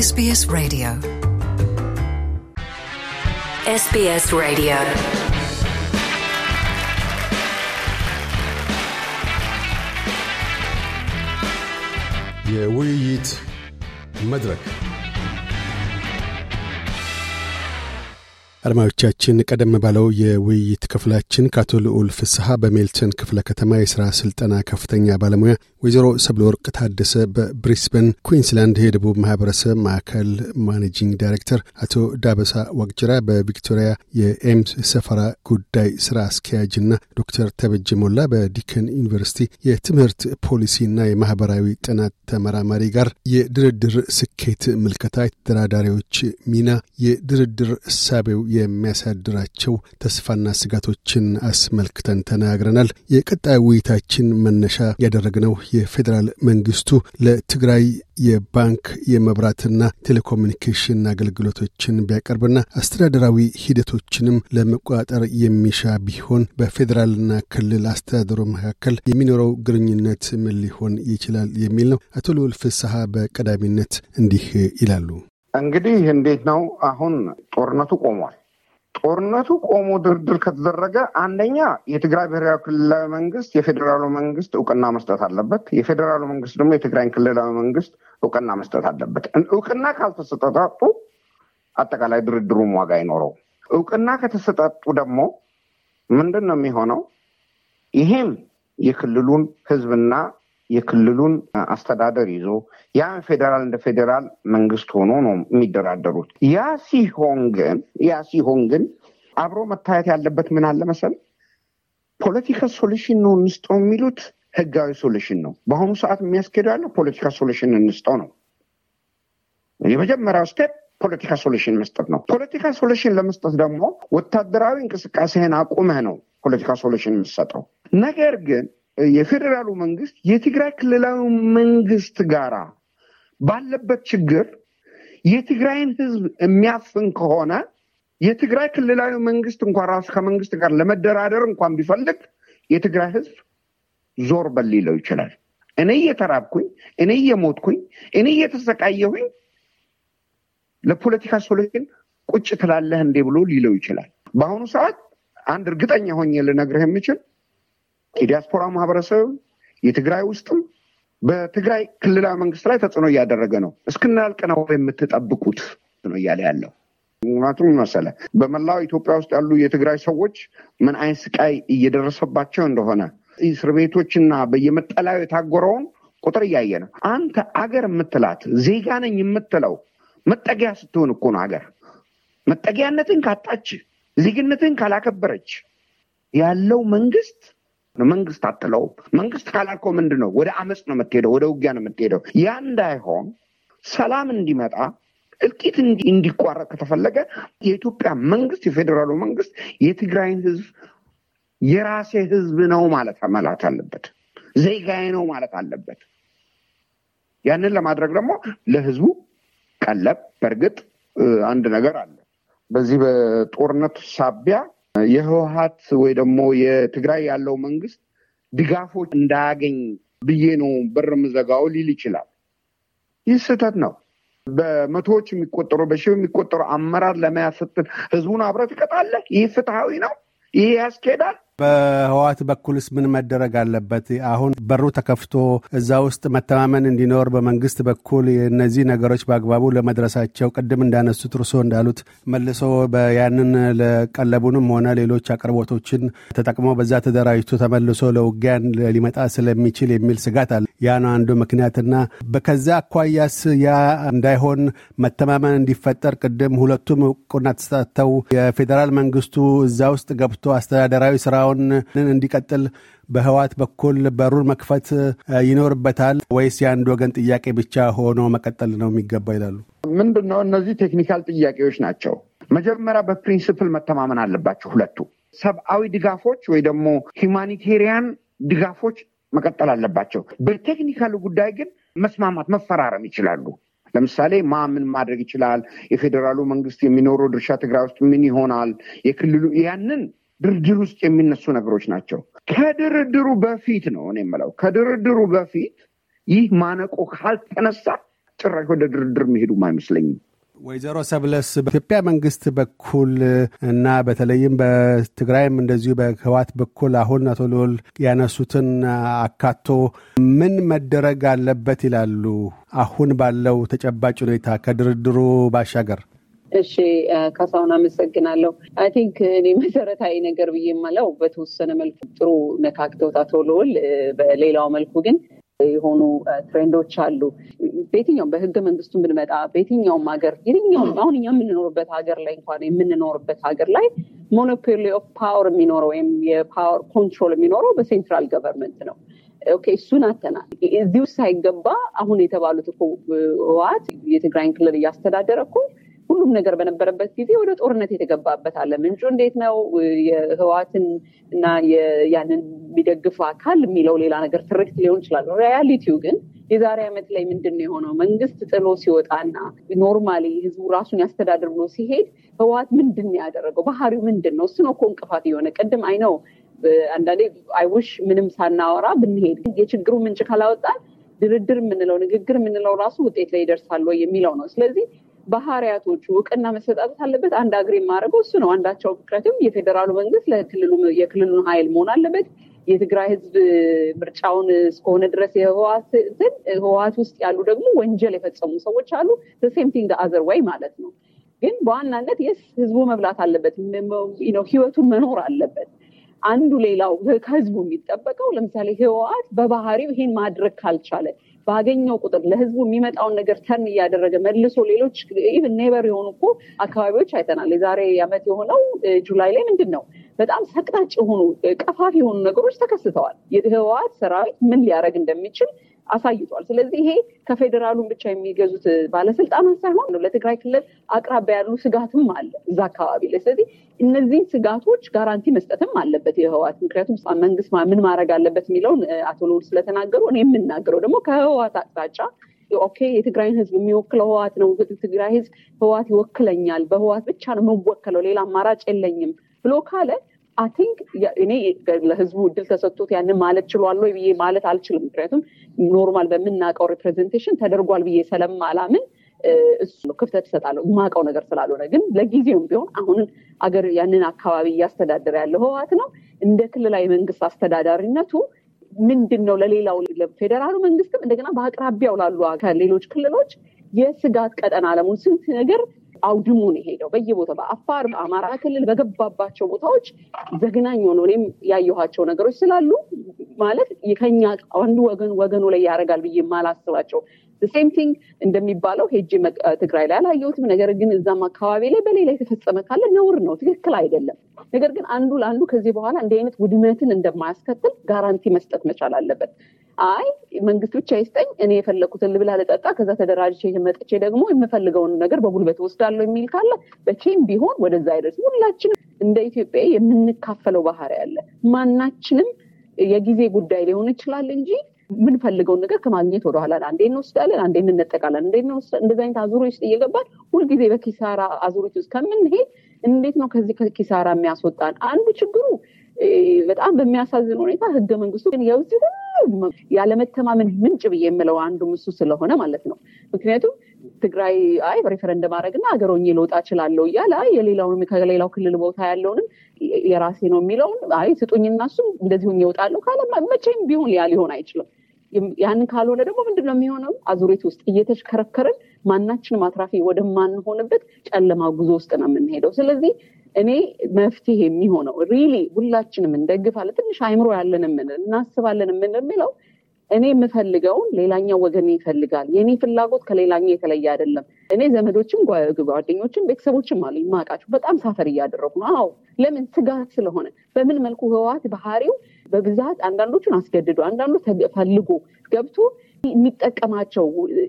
SBS Radio. SBS Radio. Yeah, we eat madrak. አድማጮቻችን ቀደም ባለው የውይይት ክፍላችን ከአቶ ልዑል ፍስሐ በሜልተን ክፍለ ከተማ የሥራ ሥልጠና ከፍተኛ ባለሙያ፣ ወይዘሮ ሰብለ ወርቅ ታደሰ በብሪስበን ኩዊንስላንድ የደቡብ ማኅበረሰብ ማዕከል managing director፣ አቶ ዳበሳ ዋቅጅራ በቪክቶሪያ የኤምስ ሰፈራ ጉዳይ ሥራ አስኪያጅና ዶክተር ተበጀ ሞላ በዲከን ዩኒቨርሲቲ የትምህርት ፖሊሲና የማኅበራዊ ጥናት ተመራማሪ ጋር የድርድር ስኬት ምልከታ፣ ተደራዳሪዎች ሚና፣ የድርድር እሳቤው የሚያሳድራቸው ተስፋና ስጋቶችን አስመልክተን ተናግረናል። የቀጣይ ውይይታችን መነሻ ያደረግነው የፌዴራል መንግስቱ ለትግራይ የባንክ የመብራትና ቴሌኮሙኒኬሽን አገልግሎቶችን ቢያቀርብና አስተዳደራዊ ሂደቶችንም ለመቆጣጠር የሚሻ ቢሆን በፌዴራልና ክልል አስተዳደሩ መካከል የሚኖረው ግንኙነት ምን ሊሆን ይችላል የሚል ነው። አቶ ልዑል ፍስሐ በቀዳሚነት እንዲህ ይላሉ። እንግዲህ እንዴት ነው አሁን ጦርነቱ ቆሟል። ጦርነቱ ቆሞ ድርድር ከተደረገ አንደኛ የትግራይ ብሔራዊ ክልላዊ መንግስት የፌዴራሉ መንግስት እውቅና መስጠት አለበት። የፌዴራሉ መንግስት ደግሞ የትግራይን ክልላዊ መንግስት እውቅና መስጠት አለበት። እውቅና ካልተሰጠጣጡ አጠቃላይ ድርድሩም ዋጋ አይኖረው። እውቅና ከተሰጣጡ ደግሞ ምንድን ነው የሚሆነው? ይሄም የክልሉን ህዝብና የክልሉን አስተዳደር ይዞ ያ ፌዴራል እንደ ፌዴራል መንግስት ሆኖ ነው የሚደራደሩት። ያ ሲሆን ግን ያ ሲሆን ግን አብሮ መታየት ያለበት ምን አለ መሰል political solution ነው እንስጠው የሚሉት ህጋዊ solution ነው። በአሁኑ ሰዓት የሚያስኬደው ያለው political solution እንስጠው ነው። የመጀመሪያው step political solution መስጠት ነው። political solution ለመስጠት ደግሞ ወታደራዊ እንቅስቃሴህን አቁመህ ነው political solution የምሰጠው። ነገር ግን የፌዴራሉ መንግስት የትግራይ ክልላዊ መንግስት ጋራ ባለበት ችግር የትግራይን ህዝብ የሚያፍን ከሆነ የትግራይ ክልላዊ መንግስት እንኳን ራሱ ከመንግስት ጋር ለመደራደር እንኳን ቢፈልግ የትግራይ ህዝብ ዞር በል ይችላል። እኔ እየተራብኩኝ፣ እኔ እየሞትኩኝ፣ እኔ እየተሰቃየሁኝ ለፖለቲካ ሶሉሽን ቁጭ ትላለህ እንዴ ብሎ ሊለው ይችላል። በአሁኑ ሰዓት አንድ እርግጠኛ ሆኜ ልነግርህ የምችል የዲያስፖራ ማህበረሰብ የትግራይ ውስጥም በትግራይ ክልላዊ መንግስት ላይ ተጽዕኖ እያደረገ ነው። እስክናልቅ ነው የምትጠብቁት ነው እያለ ያለው። ምክንያቱም መሰለ በመላው ኢትዮጵያ ውስጥ ያሉ የትግራይ ሰዎች ምን አይነት ስቃይ እየደረሰባቸው እንደሆነ እስር ቤቶችና በየመጠለያው የታጎረውን ቁጥር እያየ ነው። አንተ አገር የምትላት ዜጋ ነኝ የምትለው መጠጊያ ስትሆን እኮ ነው። አገር መጠጊያነትን ካጣች፣ ዜግነትን ካላከበረች ያለው መንግስት መንግስት አትለውም። መንግስት ካላልከው ምንድን ነው? ወደ አመፅ ነው የምትሄደው፣ ወደ ውጊያ ነው የምትሄደው። ያ እንዳይሆን ሰላም እንዲመጣ እልቂት እንዲቋረጥ ከተፈለገ የኢትዮጵያ መንግስት የፌዴራሉ መንግስት የትግራይን ህዝብ የራሴ ህዝብ ነው ማለት መላት አለበት። ዜጋዬ ነው ማለት አለበት። ያንን ለማድረግ ደግሞ ለህዝቡ ቀለብ በእርግጥ አንድ ነገር አለ። በዚህ በጦርነቱ ሳቢያ የህወሀት ወይ ደግሞ የትግራይ ያለው መንግስት ድጋፎች እንዳያገኝ ብዬ ነው በር ምዘጋው ሊል ይችላል። ይህ ስህተት ነው። በመቶዎች የሚቆጠሩ በሺህ የሚቆጠሩ አመራር ለመያዝ ህዝቡን አብረህ ትቀጣለህ። ይህ ፍትሐዊ ነው? ይህ ያስኬዳል? በህዋት በኩልስ ምን መደረግ አለበት? አሁን በሩ ተከፍቶ እዛ ውስጥ መተማመን እንዲኖር በመንግስት በኩል እነዚህ ነገሮች በአግባቡ ለመድረሳቸው ቅድም እንዳነሱት እርሶ እንዳሉት መልሶ ያንን ለቀለቡንም ሆነ ሌሎች አቅርቦቶችን ተጠቅሞ በዛ ተደራጅቶ ተመልሶ ለውጊያን ሊመጣ ስለሚችል የሚል ስጋት አለ። ያ ነው አንዱ ምክንያትና በከዛ አኳያስ ያ እንዳይሆን መተማመን እንዲፈጠር ቅድም ሁለቱም እውቅና ተሰጥተው የፌዴራል መንግስቱ እዛ ውስጥ ገብቶ አስተዳደራዊ ስራ ስራውን እንዲቀጥል በህዋት በኩል በሩን መክፈት ይኖርበታል ወይስ የአንድ ወገን ጥያቄ ብቻ ሆኖ መቀጠል ነው የሚገባ ይላሉ? ምንድን ነው እነዚህ technical ጥያቄዎች ናቸው። መጀመሪያ በ principle መተማመን አለባቸው ሁለቱ። ሰብአዊ ድጋፎች ወይ ደግሞ humanitarian ድጋፎች መቀጠል አለባቸው። በ technical ጉዳይ ግን መስማማት መፈራረም ይችላሉ። ለምሳሌ ማ ምን ማድረግ ይችላል? የፌዴራሉ መንግስት የሚኖረው ድርሻ ትግራይ ውስጥ ምን ይሆናል? የክልሉ ያንን ድርድር ውስጥ የሚነሱ ነገሮች ናቸው። ከድርድሩ በፊት ነው እኔ የምለው ከድርድሩ በፊት ይህ ማነቆ ካልተነሳ ጭራሽ ወደ ድርድር የሚሄዱም አይመስለኝም። ወይዘሮ ሰብለስ በኢትዮጵያ መንግስት በኩል እና በተለይም በትግራይም እንደዚሁ በህወሓት በኩል አሁን አቶ ልዑል ያነሱትን አካቶ ምን መደረግ አለበት ይላሉ? አሁን ባለው ተጨባጭ ሁኔታ ከድርድሩ ባሻገር። እሺ ካሳሁን አመሰግናለሁ። I think እኔ መሰረታዊ ነገር ብዬ የምለው በተወሰነ መልኩ ጥሩ ነካክተውት አቶ ልዑል፣ በሌላው መልኩ ግን የሆኑ trend ኦች አሉ። በየትኛውም በህገ መንግስቱ ብንመጣ በየትኛውም ሀገር የትኛውም አሁን እኛ የምንኖርበት ሀገር ላይ እንኳን የምንኖርበት ሀገር ላይ monopoly of power የሚኖረው ወይም የ power control የሚኖረው በ central government ነው። okay እሱን አተናል። እዚህ ውስጥ ሳይገባ አሁን የተባሉት እኮ ህወሓት የትግራይን ክልል እያስተዳደረ እኮ ሁሉም ነገር በነበረበት ጊዜ ወደ ጦርነት የተገባበት አለ። ምንጩ እንዴት ነው? የህወሓትን እና ያንን የሚደግፍ አካል የሚለው ሌላ ነገር ትርክት ሊሆን ይችላል። reality ው ግን የዛሬ ዓመት ላይ ምንድን ነው የሆነው? መንግስት ጥሎ ሲወጣና normally ህዝቡ ራሱን ያስተዳድር ብሎ ሲሄድ ህወሓት ምንድን ነው ያደረገው? ባህሪው ምንድን ነው? እሱ ነው እኮ እንቅፋት የሆነ ቅድም አይነው አንዳንዴ I wish ምንም ሳናወራ ብንሄድ የችግሩ ምንጭ ካላወጣን ድርድር የምንለው ንግግር የምንለው ራሱ ውጤት ላይ ይደርሳል የሚለው ነው። ስለዚህ ባህሪያቶቹ እውቅና መሰጣጠት አለበት። አንድ agree የማደርገው እሱ ነው አንዳቸው። ምክንያቱም የፌዴራሉ መንግስት ለክልሉ የክልሉን ሀይል መሆን አለበት። የትግራይ ህዝብ ምርጫውን እስከሆነ ድረስ የህወሓትን ህወሓት ውስጥ ያሉ ደግሞ ወንጀል የፈጸሙ ሰዎች አሉ። same thing other way ማለት ነው። ግን በዋናነት yes ህዝቡ መብላት አለበት፣ ህይወቱን መኖር አለበት። አንዱ ሌላው ከህዝቡ የሚጠበቀው ለምሳሌ ህወሓት በባህሪው ይሄን ማድረግ ካልቻለ ባገኘው ቁጥር ለህዝቡ የሚመጣውን ነገር turn እያደረገ መልሶ ሌሎች even neighbor የሆኑ እኮ አካባቢዎች አይተናል። የዛሬ ዓመት የሆነው July ላይ ምንድን ነው በጣም ሰቅጣጭ የሆኑ ቀፋፊ የሆኑ ነገሮች ተከስተዋል። የህወሓት ሰራዊት ምን ሊያደርግ እንደሚችል አሳይቷል። ስለዚህ ይሄ ከፌዴራሉን ብቻ የሚገዙት ባለስልጣናት ሳይሆን ለትግራይ ክልል አቅራቢያ ያሉ ስጋትም አለ እዛ አካባቢ ላይ። ስለዚህ እነዚህን ስጋቶች guarantee መስጠትም አለበት የህወሓት ምክንያቱም መንግስት ምን ማድረግ አለበት የሚለውን አቶ ልዑል ስለተናገሩ እኔ የምናገረው ደግሞ ከህወሓት አቅጣጫ okay የትግራይን ህዝብ የሚወክለው ህወሓት ነው። ትግራይ ህዝብ ህወሓት ይወክለኛል፣ በህወሓት ብቻ ነው የምወከለው፣ ሌላ አማራጭ የለኝም ብሎ ካለ I think እኔ ለህዝቡ እድል ተሰጥቶት ያንን ማለት ችሏል ወይ ብዬ ማለት አልችልም። ምክንያቱም normal በምናውቀው representation ተደርጓል ብዬ ስለማላምን እሱ ክፍተት እሰጣለሁ የማውቀው ነገር ስላልሆነ። ግን ለጊዜውም ቢሆን አሁን አገር ያንን አካባቢ እያስተዳደረ ያለው ህወሓት ነው። እንደ ክልላዊ መንግስት አስተዳዳሪነቱ ምንድን ነው ለሌላው ፌዴራሉ መንግስትም እንደገና በአቅራቢያው ላሉ ከሌሎች ክልሎች የስጋት ቀጠና አለሙን ስንት ነገር አውድሙ ነው የሄደው። በየቦታው በአፋር በአማራ ክልል በገባባቸው ቦታዎች ዘግናኝ ሆኖ እኔም ያየኋቸው ነገሮች ስላሉ ማለት ከኛ አንዱ ወገን ወገኑ ላይ ያደርጋል ብዬ የማላስባቸው same thing እንደሚባለው ሄጅ ትግራይ ላይ አላየሁትም። ነገር ግን እዛም አካባቢ ላይ በሌላ የተፈጸመ ካለ ነውር ነው፣ ትክክል አይደለም። ነገር ግን አንዱ ለአንዱ ከዚህ በኋላ እንዲህ አይነት ውድመትን እንደማያስከትል ጋራንቲ መስጠት መቻል አለበት። አይ መንግስት ብቻ ይስጠኝ፣ እኔ የፈለኩትን ልብላ ልጠጣ፣ ከዛ ተደራጅቼ መጥቼ ደግሞ የምፈልገውን ነገር በጉልበት ወስዳለሁ የሚል ካለ በቼም ቢሆን ወደዛ አይደርስም። ሁላችንም እንደ ኢትዮጵያ የምንካፈለው ባህሪ ያለ ማናችንም የጊዜ ጉዳይ ሊሆን ይችላል እንጂ የምንፈልገውን ነገር ከማግኘት ወደኋላ አንዴ እንወስዳለን፣ አንዴ እንነጠቃለን፣ እንዴ እንደዚህ አይነት አዙሪት ውስጥ እየገባን ሁልጊዜ በኪሳራ አዙሪት ውስጥ ከምንሄድ እንዴት ነው ከዚህ ከኪሳራ የሚያስወጣን? አንዱ ችግሩ በጣም በሚያሳዝን ሁኔታ ህገ መንግስቱ ግን የውዚህ ሁሉ ያለመተማመን ምንጭ ብዬ የምለው አንዱ እሱ ስለሆነ ማለት ነው። ምክንያቱም ትግራይ አይ ሬፈረንደም አድረግና ሀገሮኜ ልወጣ እችላለሁ እያለ አይ የሌላውን ከሌላው ክልል ቦታ ያለውንም የራሴ ነው የሚለውን አይ ስጡኝና እሱም እንደዚሁ እወጣለሁ ካለ መቼም ቢሆን ያ ሊሆን አይችልም። ያንን ካልሆነ ደግሞ ምንድን ነው የሚሆነው? አዙሪት ውስጥ እየተሽከረከርን ማናችንም አትራፊ ወደማንሆንበት ጨለማ ጉዞ ውስጥ ነው የምንሄደው። ስለዚህ እኔ መፍትሄ የሚሆነው really ሁላችንም እንደግፋለን፣ ትንሽ አይምሮ ያለን የምንል እናስባለን የምንል የሚለው እኔ የምፈልገውን ሌላኛው ወገን ይፈልጋል። የእኔ ፍላጎት ከሌላኛው የተለየ አይደለም። እኔ ዘመዶችም ጓደኞችም ቤተሰቦችም አሉ የማውቃቸው በጣም suffer እያደረጉ ነው። አዎ ለምን ስጋት ስለሆነ በምን መልኩ ህወሓት ባህሪው በብዛት አንዳንዶቹን አስገድዶ አንዳንዱ ፈልጎ ገብቶ የሚጠቀማቸው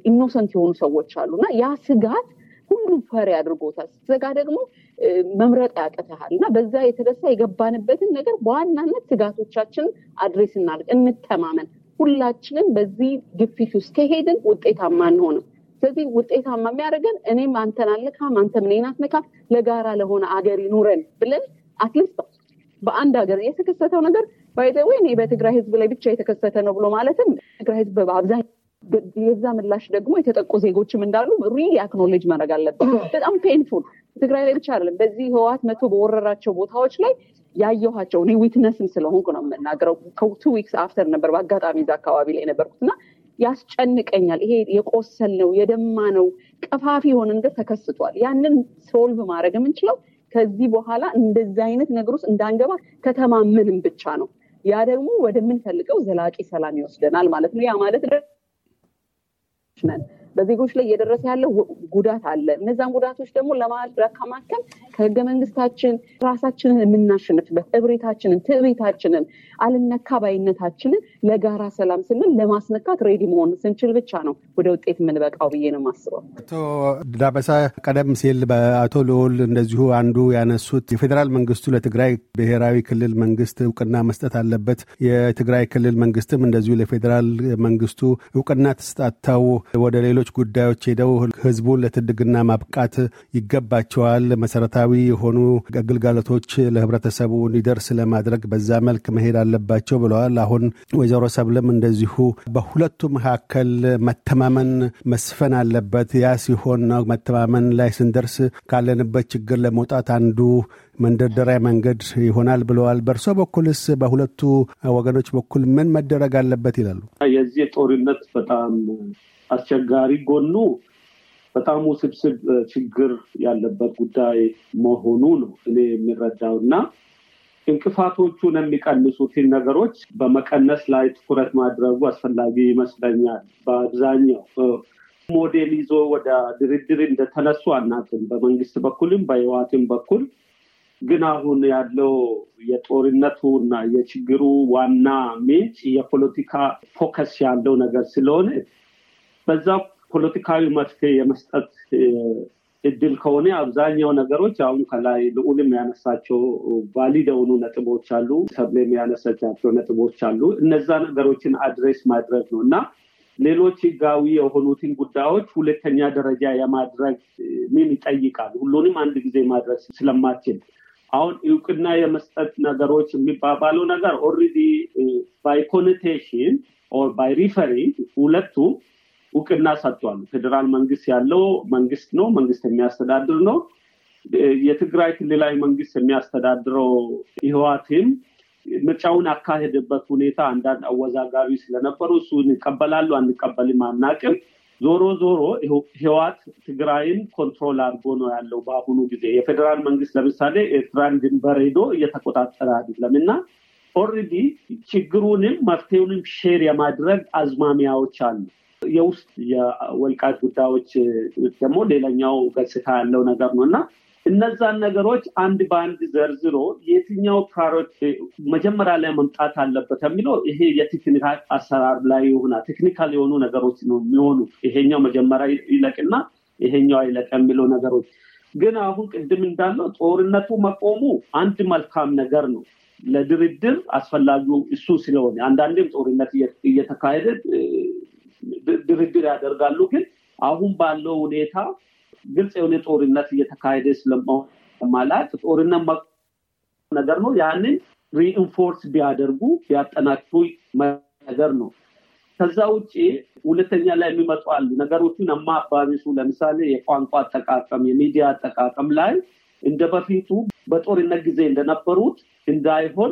innocent የሆኑ ሰዎች አሉ እና ያ ስጋት ሁሉም ፈሪ አድርጎታል። ስጋት ደግሞ መምረጥ ያቅትሃል እና በዛ የተነሳ የገባንበትን ነገር በዋናነት ስጋቶቻችንን address እናድርግ፣ እንተማመን። ሁላችንም በዚህ ግፊት ውስጥ ከሄድን ውጤታማ አንሆንም። ስለዚህ ውጤታማ የሚያደርገን እኔም አንተን አልነካም፣ አንተም እኔን አትነካም፣ ለጋራ ለሆነ አገር ይኑረን ብለን at least በአንድ ሀገር የተከሰተው ነገር by the way እኔ በትግራይ ህዝብ ላይ ብቻ የተከሰተ ነው ብሎ ማለትም ትግራይ ህዝብ በአብዛኛው የዛ ምላሽ ደግሞ የተጠቁ ዜጎችም እንዳሉ really acknowledge ማድረግ አለበት። በጣም painful ትግራይ ላይ ብቻ አይደለም። በዚህ ህወሓት መጥቶ በወረራቸው ቦታዎች ላይ ያየኋቸው እኔ witness ም ስለሆንኩ ነው የምናገረው። ከ two weeks after ነበር በአጋጣሚ እዛ አካባቢ ላይ የነበርኩት እና ያስጨንቀኛል። ይሄ የቆሰል ነው የደማ ነው ቀፋፊ የሆነ ነገር ተከስቷል። ያንን solve ማድረግ የምንችለው ከዚህ በኋላ እንደዚህ አይነት ነገር ውስጥ እንዳንገባ ከተማመንም ብቻ ነው። ያ ደግሞ ወደምንፈልገው ዘላቂ ሰላም ይወስደናል ማለት ነው። ያ ማለት ነን በዜጎች ላይ እየደረሰ ያለው ጉዳት አለ። እነዛን ጉዳቶች ደግሞ ለማከም ከህገ መንግስታችን ራሳችንን የምናሸንፍበት እብሪታችንን፣ ትዕቢታችንን፣ አልነካ ባይነታችንን ለጋራ ሰላም ስንል ለማስነካት ready መሆን ስንችል ብቻ ነው ወደ ውጤት የምንበቃው ብዬ ነው የማስበው። አቶ ዳበሳ ቀደም ሲል በአቶ ልዑል እንደዚሁ አንዱ ያነሱት የፌዴራል መንግስቱ ለትግራይ ብሔራዊ ክልል መንግስት እውቅና መስጠት አለበት፣ የትግራይ ክልል መንግስትም እንደዚሁ ለፌዴራል መንግስቱ እውቅና ተሰጣተው ወደ ሌሎች ጉዳዮች ሄደው ህዝቡን ለትድግና ማብቃት ይገባቸዋል። መሰረታዊ የሆኑ ግልጋሎቶች ለህብረተሰቡ እንዲደርስ ለማድረግ በዛ መልክ መሄድ አለባቸው ብለዋል። አሁን ወይዘሮ ሰብለም እንደዚሁ በሁለቱ መካከል መተማመን መስፈን አለበት። ያ ሲሆን ነው መተማመን ላይ ስንደርስ ካለንበት ችግር ለመውጣት አንዱ መንደርደሪያ መንገድ ይሆናል ብለዋል። በእርሶ በኩልስ በሁለቱ ወገኖች በኩል ምን መደረግ አለበት ይላሉ? የዚህ ጦርነት በጣም አስቸጋሪ ጎኑ በጣም ውስብስብ ችግር ያለበት ጉዳይ መሆኑ ነው እኔ የሚረዳው እና እንቅፋቶቹን የሚቀንሱትን ነገሮች በመቀነስ ላይ ትኩረት ማድረጉ አስፈላጊ ይመስለኛል። በአብዛኛው ሞዴል ይዞ ወደ ድርድር እንደተነሱ አናውቅም፣ በመንግስት በኩልም በህወሓትም በኩል ግን አሁን ያለው የጦርነቱ እና የችግሩ ዋና ምንጭ የፖለቲካ focus ያለው ነገር ስለሆነ በዛ ፖለቲካዊ መፍትሄ የመስጠት እድል ከሆነ አብዛኛው ነገሮች አሁን ከላይ ልዑልም ያነሳቸው valid የሆኑ ነጥቦች አሉ፣ ሰብሌም ያነሳቻቸው ነጥቦች አሉ። እነዛ ነገሮችን address ማድረግ ነው እና ሌሎች ህጋዊ የሆኑትን ጉዳዮች ሁለተኛ ደረጃ የማድረግ ምን ይጠይቃል። ሁሉንም አንድ ጊዜ ማድረግ ስለማችል አሁን እውቅና የመስጠት ነገሮች የሚባባለው ነገር already by connotation or by referring ሁለቱ እውቅና ሰጥቷል። ፌዴራል መንግስት ያለው መንግስት ነው፣ መንግስት የሚያስተዳድር ነው። የትግራይ ክልላዊ መንግስት የሚያስተዳድረው ህወሓትም ምርጫውን ያካሄደበት ሁኔታ አንዳንድ አወዛጋቢ ስለነበሩ እሱን ይቀበላሉ አንቀበልም አናቅም። ዞሮ ዞሮ ህወሓት ትግራይን control አድርጎ ነው ያለው በአሁኑ ጊዜ። የፌዴራል መንግስት ለምሳሌ ኤርትራን ድንበር ሄዶ እየተቆጣጠረ አይደለም እና already ችግሩንም መፍትሄውንም share የማድረግ አዝማሚያዎች አሉ። የውስጥ የወልቃይት ጉዳዮች ደግሞ ሌላኛው ገጽታ ያለው ነገር ነው እና እነዛን ነገሮች አንድ በአንድ ዘርዝሮ የትኛው priority መጀመሪያ ላይ መምጣት አለበት የሚለው ይሄ የ technical አሰራር ላይ ይሆና technical የሆኑ ነገሮች ነው የሚሆኑ። ይሄኛው መጀመሪያ ይለቅና ይሄኛው አይለቅ የሚለው ነገሮች ግን አሁን ቅድም እንዳለው ጦርነቱ መቆሙ አንድ መልካም ነገር ነው። ለድርድር አስፈላጊው እሱ ስለሆነ አንዳንዴም ጦርነት እየተካሄደ ድርድር ያደርጋሉ። ግን አሁን ባለው ሁኔታ ግልጽ የሆነ ጦርነት እየተካሄደ ስለማላት ጦርነት ነገር ነው። ያንን reinforce ቢያደርጉ ቢያጠናክሩ ነገር ነው። ከዛ ውጭ ሁለተኛ ላይ የሚመጡ አሉ ነገሮችን የማባቢሱ ለምሳሌ የቋንቋ አጠቃቀም፣ የሚዲያ አጠቃቀም ላይ እንደ በፊቱ በጦርነት ጊዜ እንደነበሩት እንዳይሆን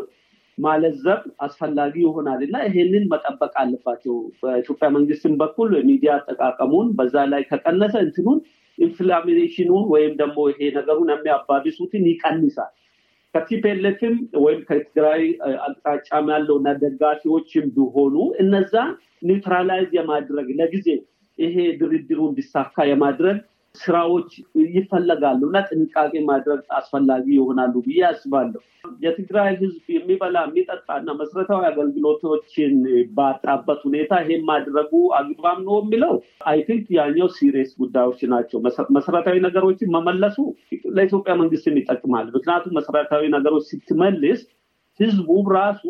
ማለዘብ አስፈላጊ ይሆናል እና ይሄንን መጠበቅ አለባቸው። በኢትዮጵያ መንግስትም በኩል ሚዲያ አጠቃቀሙን በዛ ላይ ከቀነሰ እንትኑን inflammation ኑን ወይም ደግሞ ይሄ ነገሩን የሚያባቢሱትን ይቀንሳል። ከ TPLF ም ወይም ከትግራይ አቅጣጫም ያለው እና ደጋፊዎችም ቢሆኑ እነዛ neutralize የማድረግ ለጊዜ ይሄ ድርድሩ እንዲሳካ የማድረግ ስራዎች ይፈለጋሉ እና ጥንቃቄ ማድረግ አስፈላጊ ይሆናሉ ብዬ አስባለሁ። የትግራይ ህዝብ የሚበላ የሚጠጣና መሰረታዊ አገልግሎቶችን ባጣበት ሁኔታ ይሄን ማድረጉ አግባብ ነው የሚለው I think ያኛው serious ጉዳዮች ናቸው። መሰረታዊ ነገሮችን መመለሱ ለኢትዮጵያ መንግስትን ይጠቅማል። ምክንያቱም መሰረታዊ ነገሮች ስትመልስ ህዝቡ ራሱ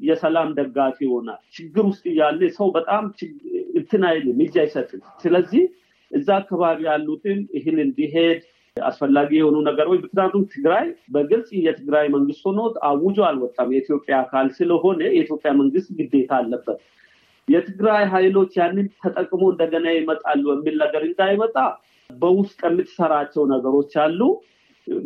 የሰላም ደጋፊ ይሆናል። ችግር ውስጥ እያለ ሰው በጣም እንትን አይልም፣ እጅ አይሰጥም። ስለዚህ እዛ አካባቢ ያሉትን ይህን እንዲሄድ አስፈላጊ የሆኑ ነገሮች ምክንያቱም ትግራይ በግልጽ የትግራይ መንግስት ሆኖ አውጆ አልወጣም። የኢትዮጵያ አካል ስለሆነ የኢትዮጵያ መንግስት ግዴታ አለበት። የትግራይ ኃይሎች ያንን ተጠቅሞ እንደገና ይመጣሉ የሚል ነገር እንዳይመጣ በውስጥ የምትሰራቸው ነገሮች አሉ።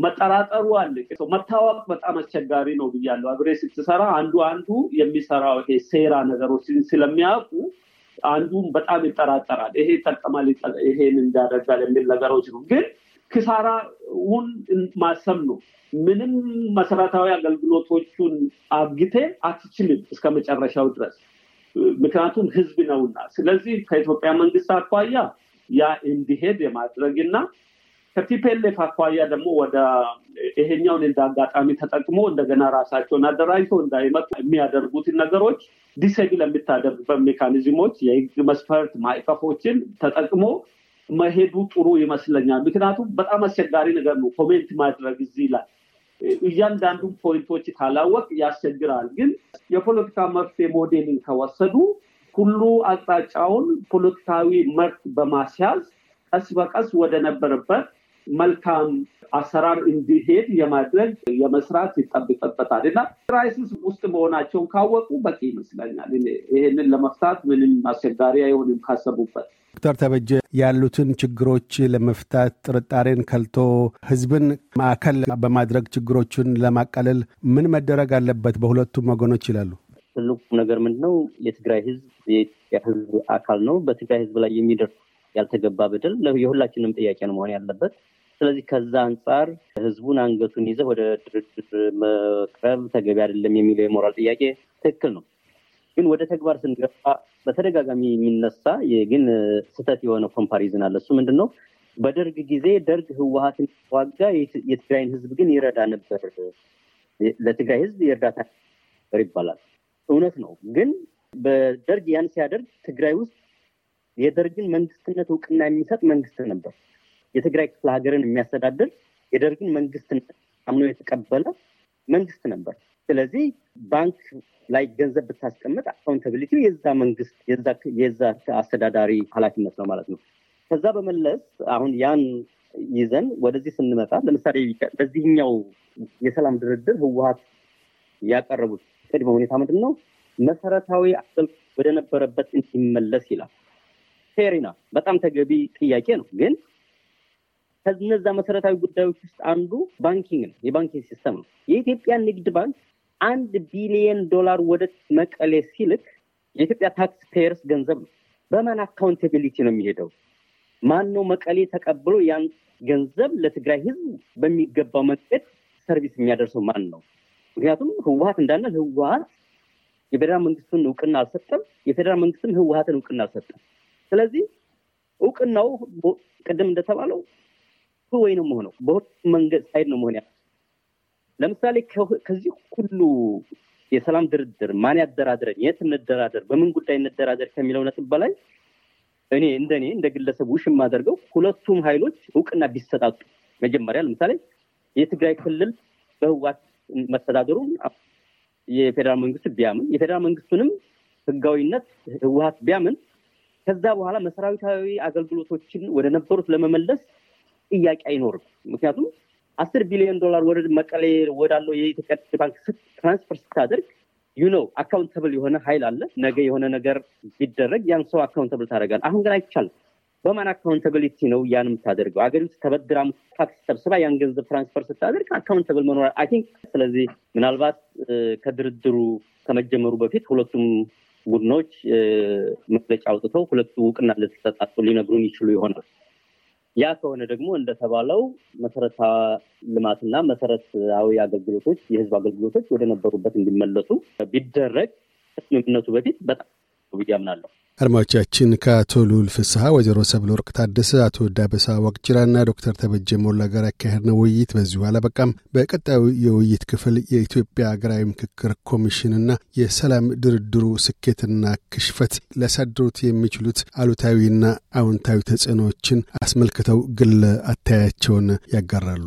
መጠራጠሩ አለ። መታወቅ በጣም አስቸጋሪ ነው ብያለሁ። አብሬ ስትሰራ አንዱ አንዱ የሚሰራው ሴራ ነገሮችን ስለሚያውቁ አንዱም በጣም ይጠራጠራል። ይሄ ይጠቀማል፣ ይሄን እንዳደርጋል የሚል ነገሮች ነው። ግን ክሳራውን ማሰብ ነው። ምንም መሰረታዊ አገልግሎቶቹን አግቴ አትችልም እስከ መጨረሻው ድረስ ምክንያቱም ህዝብ ነውና። ስለዚህ ከኢትዮጵያ መንግስት አኳያ ያ እንዲሄድ የማድረግና ከቲፔሌፍ አኳያ ደግሞ ወደ ይሄኛውን እንደ አጋጣሚ ተጠቅሞ እንደገና ራሳቸውን አደራጅቶ እንዳይመጡ የሚያደርጉትን ነገሮች disable የሚታደርግበት mechanism ኦች፣ የህግ መስፈርት ማዕቀፎችን ተጠቅሞ መሄዱ ጥሩ ይመስለኛል። ምክንያቱም በጣም አስቸጋሪ ነገር ነው comment ማድረግ እዚህ ላይ እያንዳንዱን point ኦች ካላወቅ ያስቸግራል። ግን የፖለቲካ መፍትሄ ሞዴልን ከወሰዱ ሁሉ አቅጣጫውን ፖለቲካዊ መልክ በማስያዝ ቀስ በቀስ ወደ ነበረበት መልካም አሰራር እንዲሄድ የማድረግ የመስራት ይጠብቅበታል እና crisis ውስጥ መሆናቸውን ካወቁ በቂ ይመስለኛል። ይህንን ለመፍታት ምንም አስቸጋሪ አይሆንም ካሰቡበት። ዶክተር ተበጀ ያሉትን ችግሮች ለመፍታት ጥርጣሬን ከልቶ ህዝብን ማዕከል በማድረግ ችግሮቹን ለማቃለል ምን መደረግ አለበት በሁለቱም ወገኖች ይላሉ? ትልቁ ነገር ምንድነው? የትግራይ ህዝብ የኢትዮጵያ ህዝብ አካል ነው። በትግራይ ህዝብ ላይ የሚደርስ ያልተገባ በደል የሁላችንም ጥያቄ ነው መሆን ያለበት። ስለዚህ ከዛ አንጻር ህዝቡን አንገቱን ይዘህ ወደ ድርድር መቅረብ ተገቢ አይደለም የሚለው የሞራል ጥያቄ ትክክል ነው። ግን ወደ ተግባር ስንገባ በተደጋጋሚ የሚነሳ ግን ስህተት የሆነ ኮምፓሪዝን አለ። እሱ ምንድን ነው? በደርግ ጊዜ ደርግ ህወሀትን ዋጋ የትግራይን ህዝብ ግን ይረዳ ነበር፣ ለትግራይ ህዝብ የእርዳታ ነበር ይባላል። እውነት ነው። ግን በደርግ ያን ሲያደርግ ትግራይ ውስጥ የደርግን መንግስትነት እውቅና የሚሰጥ መንግስት ነበር። የትግራይ ክፍለ ሀገርን የሚያስተዳድር የደርግን መንግስትነት አምኖ የተቀበለ መንግስት ነበር። ስለዚህ ባንክ ላይ ገንዘብ ብታስቀምጥ accountability የዛ መንግስት የዛ አስተዳዳሪ ኃላፊነት ነው ማለት ነው። ከዛ በመለስ አሁን ያን ይዘን ወደዚህ ስንመጣ ለምሳሌ በዚህኛው የሰላም ድርድር ህወሀት ያቀረቡት ቅድመ ሁኔታ ምንድን ነው? መሰረታዊ አገልግሎት ወደ ነበረበት እንዲመለስ ይላል። fair እና በጣም ተገቢ ጥያቄ ነው። ግን ከነዛ መሰረታዊ ጉዳዮች ውስጥ አንዱ banking ነው፣ የ banking system ነው። የኢትዮጵያ ንግድ ባንክ አንድ ቢሊየን ዶላር ወደ መቀሌ ሲልክ የኢትዮጵያ tax payers ገንዘብ ነው። በማን accountability ነው የሚሄደው? ማን ነው መቀሌ ተቀብሎ ያን ገንዘብ ለትግራይ ህዝብ በሚገባው መንገድ service የሚያደርሰው ማን ነው? ምክንያቱም ህወሀት እንዳንል ህወሀት የፌዴራል መንግስቱን እውቅና አልሰጠም፣ የፌዴራል መንግስትም ህወሀትን እውቅና አልሰጠም። ስለዚህ እውቅናው ቅድም እንደተባለው way ነው መሆነው በሁለቱም መንገድ side ነው መሆን ያለ ለምሳሌ ከዚህ ሁሉ የሰላም ድርድር ማን ያደራድረን፣ የት እንደራደር፣ በምን ጉዳይ እንደራደር ከሚለው ነጥብ በላይ እኔ እንደኔ እንደ ግለሰብ ውሽ የማደርገው ሁለቱም ኃይሎች እውቅና ቢሰጣጡ። መጀመሪያ ለምሳሌ የትግራይ ክልል በህዋት መተዳደሩን የፌዴራል መንግስት ቢያምን የፌዴራል መንግስቱንም ህጋዊነት ህወሀት ቢያምን ከዛ በኋላ መሰረታዊ አገልግሎቶችን ወደ ነበሩት ለመመለስ ጥያቄ አይኖርም። ምክንያቱም አስር ቢሊዮን ዶላር ወደ መቀሌ ወዳለው የኢትዮጵያ ባንክ transfer ስታደርግ you know accountable የሆነ ኃይል አለ። ነገ የሆነ ነገር ቢደረግ ያን ሰው accountable ታደርጋል። አሁን ግን አይቻልም። በማን accountability ነው ያን የምታደርገው? አገሪቱ ተበድራ ታክስ ሰብስባ ያን ገንዘብ transfer ስታደርግ accountable መኖር I think። ስለዚህ ምናልባት ከድርድሩ ከመጀመሩ በፊት ሁለቱም ቡድኖች መግለጫ አውጥተው ሁለቱ እውቅና እንደተሰጣጡ ሊነግሩን ይችሉ ይሆናል። ያ ከሆነ ደግሞ እንደተባለው መሰረተ ልማትና መሰረታዊ አገልግሎቶች የህዝብ አገልግሎቶች ወደ ነበሩበት እንዲመለሱ ቢደረግ ስምምነቱ በፊት በጣም ብዬ አምናለሁ። አድማጮቻችን ከአቶ ልዑል ፍስሐ፣ ወይዘሮ ሰብል ወርቅ ታደሰ፣ አቶ ዳበሳ ዋቅጅራና ዶክተር ተበጀ ሞላ ጋር ያካሄድነው ውይይት በዚሁ አላበቃም። በቀጣዩ የውይይት ክፍል የኢትዮጵያ ሀገራዊ ምክክር ኮሚሽንና የሰላም ድርድሩ ስኬትና ክሽፈት ሊያሳድሩት የሚችሉት አሉታዊና አዎንታዊ ተጽዕኖዎችን አስመልክተው ግለ አተያያቸውን ያጋራሉ።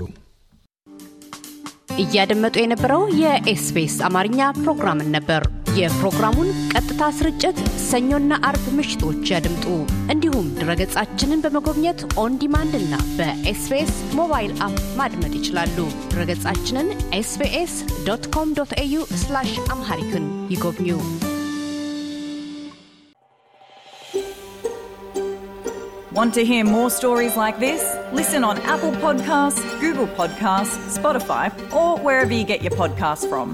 እያደመጡ የነበረው የኤስቢኤስ አማርኛ ፕሮግራምን ነበር። የፕሮግራሙን ቀጥታ ስርጭት ሰኞና አርብ ምሽቶች ያድምጡ። እንዲሁም ድረገጻችንን በመጎብኘት on demand እና በኤስቢኤስ mobile app ማድመጥ ይችላሉ። ድረገጻችንን ኤስቢኤስ dot com dot au Amharic ን ይጎብኙ። Want to hear more stories like this? Listen on Apple Podcasts, Google Podcasts, Spotify, or wherever you get your podcasts from.